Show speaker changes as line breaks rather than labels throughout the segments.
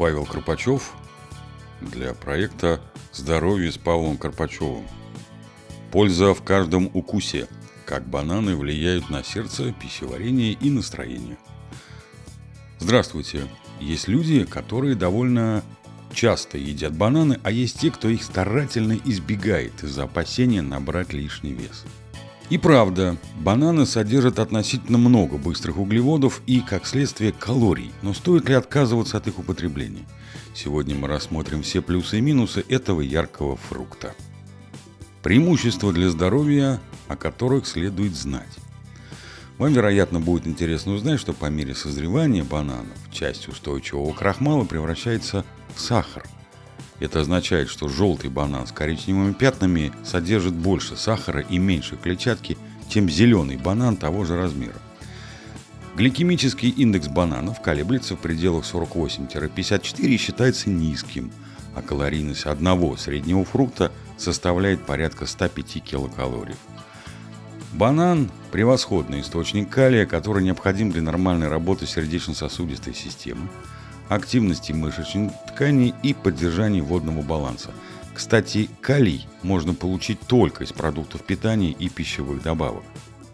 Павел Карпачев для проекта «Здоровье с Павлом Карпачевым». Польза в каждом укусе. Как бананы влияют на сердце, пищеварение и настроение. Здравствуйте. Есть люди, которые довольно часто едят бананы, а есть те, кто их старательно избегает из-за опасения набрать лишний вес – и правда, бананы содержат относительно много быстрых углеводов и, как следствие, калорий. Но стоит ли отказываться от их употребления? Сегодня мы рассмотрим все плюсы и минусы этого яркого фрукта. Преимущества для здоровья, о которых следует знать. Вам, вероятно, будет интересно узнать, что по мере созревания бананов часть устойчивого крахмала превращается в сахар – это означает, что желтый банан с коричневыми пятнами содержит больше сахара и меньше клетчатки, чем зеленый банан того же размера. Гликемический индекс бананов колеблется в пределах 48-54 и считается низким, а калорийность одного среднего фрукта составляет порядка 105 килокалорий. Банан – превосходный источник калия, который необходим для нормальной работы сердечно-сосудистой системы, активности мышечных тканей и поддержания водного баланса. Кстати, калий можно получить только из продуктов питания и пищевых добавок.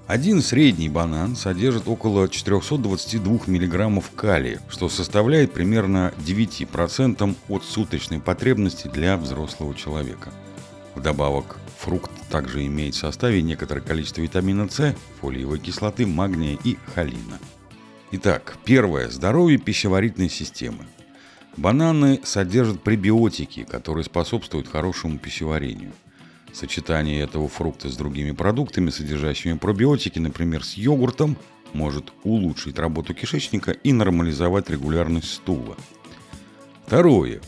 Один средний банан содержит около 422 мг калия, что составляет примерно 9% от суточной потребности для взрослого человека. Вдобавок, фрукт также имеет в составе некоторое количество витамина С, фолиевой кислоты, магния и холина. Итак, первое. Здоровье пищеварительной системы. Бананы содержат пребиотики, которые способствуют хорошему пищеварению. Сочетание этого фрукта с другими продуктами, содержащими пробиотики, например, с йогуртом, может улучшить работу кишечника и нормализовать регулярность стула. Второе.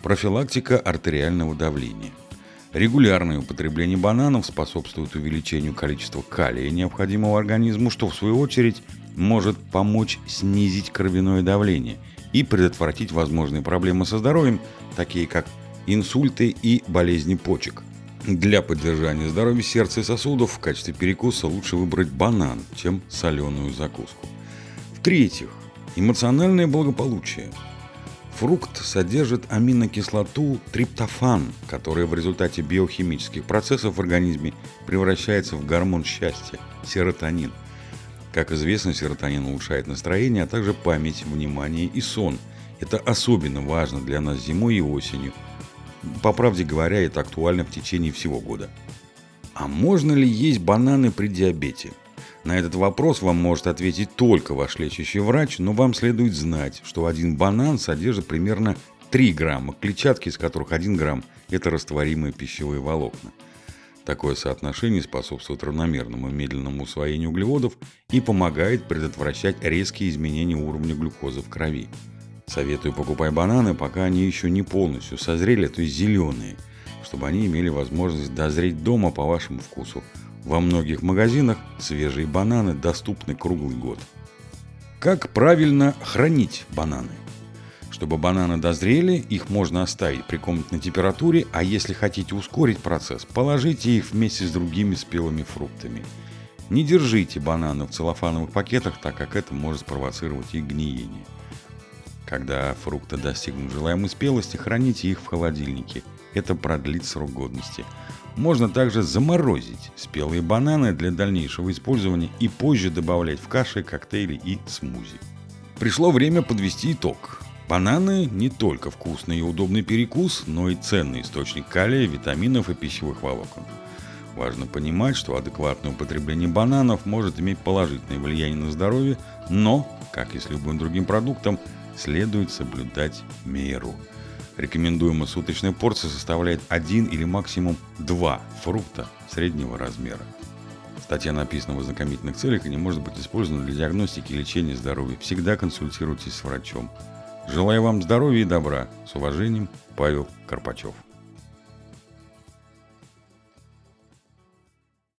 Профилактика артериального давления. Регулярное употребление бананов способствует увеличению количества калия, необходимого организму, что в свою очередь может помочь снизить кровяное давление и предотвратить возможные проблемы со здоровьем, такие как инсульты и болезни почек. Для поддержания здоровья сердца и сосудов в качестве перекуса лучше выбрать банан, чем соленую закуску. В-третьих, эмоциональное благополучие. Фрукт содержит аминокислоту триптофан, которая в результате биохимических процессов в организме превращается в гормон счастья – серотонин – как известно, серотонин улучшает настроение, а также память, внимание и сон. Это особенно важно для нас зимой и осенью. По правде говоря, это актуально в течение всего года. А можно ли есть бананы при диабете? На этот вопрос вам может ответить только ваш лечащий врач, но вам следует знать, что один банан содержит примерно 3 грамма клетчатки, из которых 1 грамм – это растворимые пищевые волокна – Такое соотношение способствует равномерному медленному усвоению углеводов и помогает предотвращать резкие изменения уровня глюкозы в крови. Советую покупать бананы, пока они еще не полностью созрели, то есть зеленые, чтобы они имели возможность дозреть дома по вашему вкусу. Во многих магазинах свежие бананы доступны круглый год. Как правильно хранить бананы? Чтобы бананы дозрели, их можно оставить при комнатной температуре, а если хотите ускорить процесс, положите их вместе с другими спелыми фруктами. Не держите бананы в целлофановых пакетах, так как это может спровоцировать их гниение. Когда фрукты достигнут желаемой спелости, храните их в холодильнике. Это продлит срок годности. Можно также заморозить спелые бананы для дальнейшего использования и позже добавлять в каши, коктейли и смузи. Пришло время подвести итог. Бананы не только вкусный и удобный перекус, но и ценный источник калия, витаминов и пищевых волокон. Важно понимать, что адекватное употребление бананов может иметь положительное влияние на здоровье, но, как и с любым другим продуктом, следует соблюдать меру. Рекомендуемая суточная порция составляет один или максимум два фрукта среднего размера. Статья написана в ознакомительных целях и не может быть использована для диагностики и лечения здоровья. Всегда консультируйтесь с врачом. Желаю вам здоровья и добра. С уважением, Павел Карпачев.